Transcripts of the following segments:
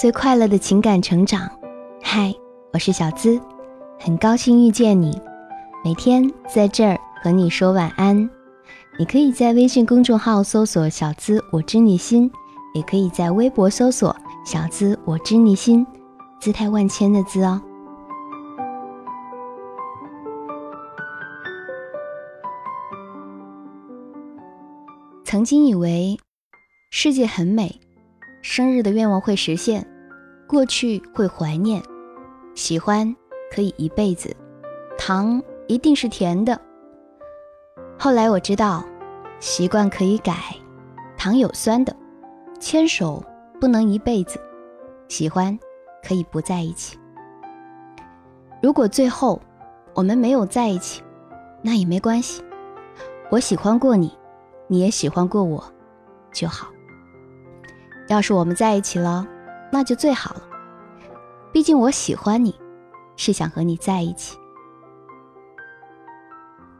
最快乐的情感成长。嗨，我是小资，很高兴遇见你，每天在这儿和你说晚安。你可以在微信公众号搜索“小资我知你心”，也可以在微博搜索“小资我知你心”，姿态万千的“资”哦。曾经以为世界很美，生日的愿望会实现，过去会怀念，喜欢可以一辈子，糖一定是甜的。后来我知道，习惯可以改，糖有酸的，牵手不能一辈子，喜欢可以不在一起。如果最后我们没有在一起，那也没关系，我喜欢过你。你也喜欢过我，就好。要是我们在一起了，那就最好了。毕竟我喜欢你，是想和你在一起。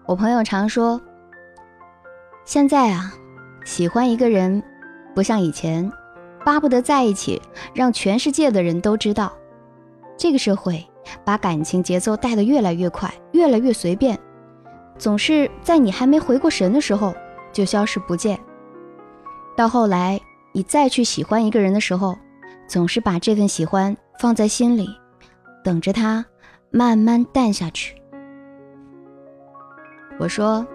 我朋友常说，现在啊，喜欢一个人，不像以前，巴不得在一起，让全世界的人都知道。这个社会把感情节奏带得越来越快，越来越随便，总是在你还没回过神的时候。就消失不见。到后来，你再去喜欢一个人的时候，总是把这份喜欢放在心里，等着他慢慢淡下去。我说，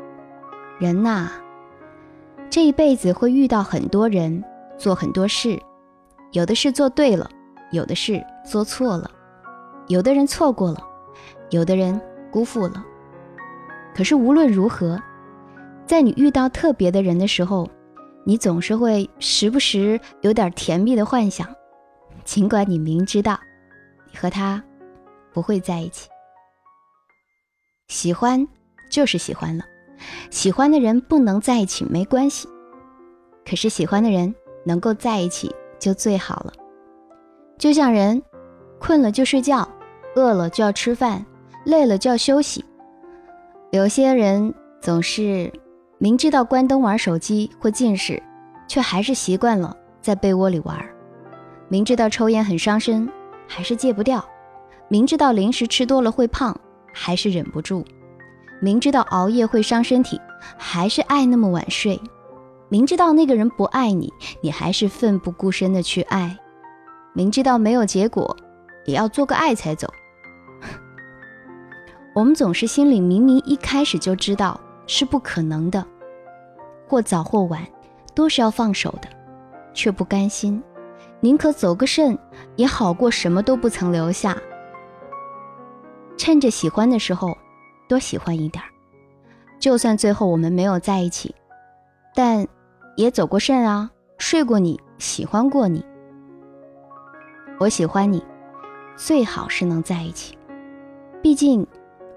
人呐，这一辈子会遇到很多人，做很多事，有的事做对了，有的事做错了，有的人错过了，有的人辜负了。可是无论如何。在你遇到特别的人的时候，你总是会时不时有点甜蜜的幻想，尽管你明知道你和他不会在一起。喜欢就是喜欢了，喜欢的人不能在一起没关系，可是喜欢的人能够在一起就最好了。就像人，困了就睡觉，饿了就要吃饭，累了就要休息。有些人总是。明知道关灯玩手机会近视，却还是习惯了在被窝里玩；明知道抽烟很伤身，还是戒不掉；明知道零食吃多了会胖，还是忍不住；明知道熬夜会伤身体，还是爱那么晚睡；明知道那个人不爱你，你还是奋不顾身的去爱；明知道没有结果，也要做个爱才走。我们总是心里明明一开始就知道。是不可能的，或早或晚，都是要放手的，却不甘心，宁可走个肾，也好过什么都不曾留下。趁着喜欢的时候，多喜欢一点就算最后我们没有在一起，但也走过肾啊，睡过你，喜欢过你。我喜欢你，最好是能在一起，毕竟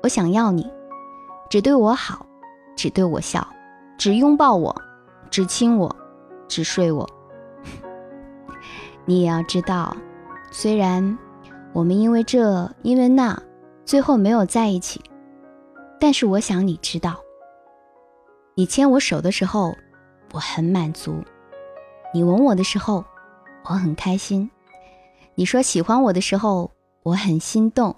我想要你，只对我好。只对我笑，只拥抱我，只亲我，只睡我。你也要知道，虽然我们因为这因为那，最后没有在一起，但是我想你知道，你牵我手的时候，我很满足；你吻我的时候，我很开心；你说喜欢我的时候，我很心动。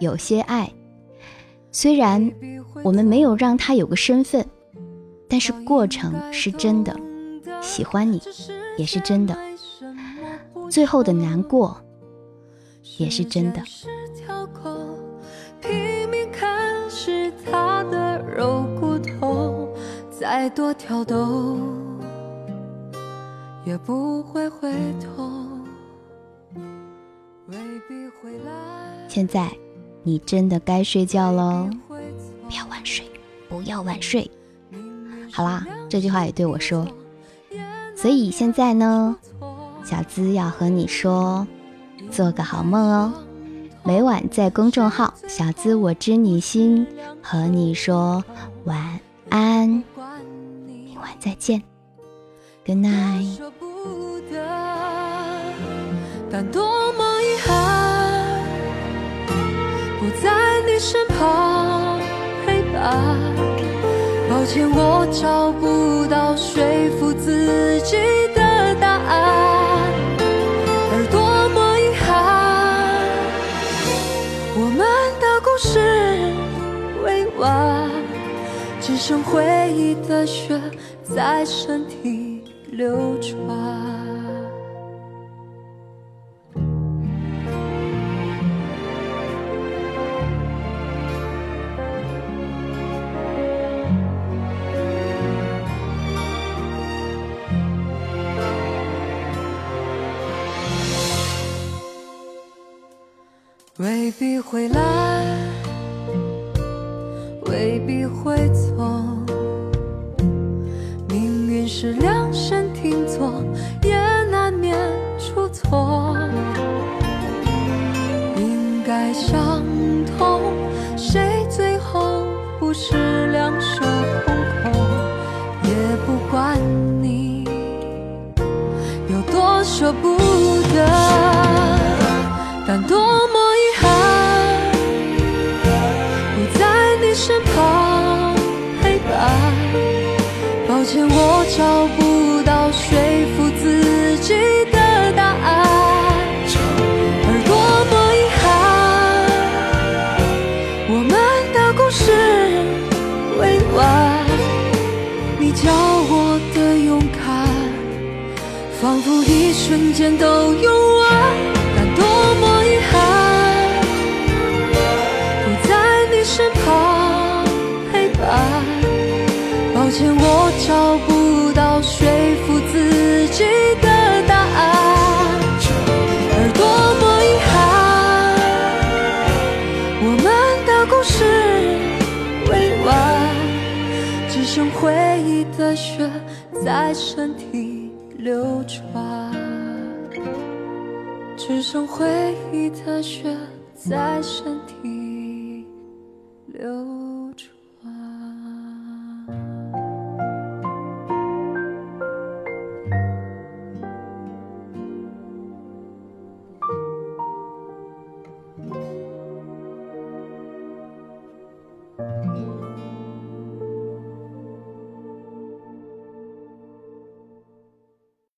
有些爱。虽然我们没有让他有个身份，但是过程是真的，喜欢你也是真的，最后的难过也是真的。现在。你真的该睡觉喽，不要晚睡，不要晚睡。好啦，这句话也对我说。所以现在呢，小资要和你说，做个好梦哦。每晚在公众号“小资我知你心”和你说晚安，明晚再见，Good night。不在你身旁陪伴。抱歉，我找不到说服自己的答案，而多么遗憾，我们的故事未完，只剩回忆的血在身体流转。未必会来，未必会走。命运是量身定做，也难免出错。应该相同，谁最后不是两手空空？也不管你有多舍不得，但多瞬间都用完，但多么遗憾，不在你身旁陪伴。抱歉，我找不到说服自己的答案，而多么遗憾，我们的故事未完，只剩回忆的血在身体流转，只剩回忆的血在身体。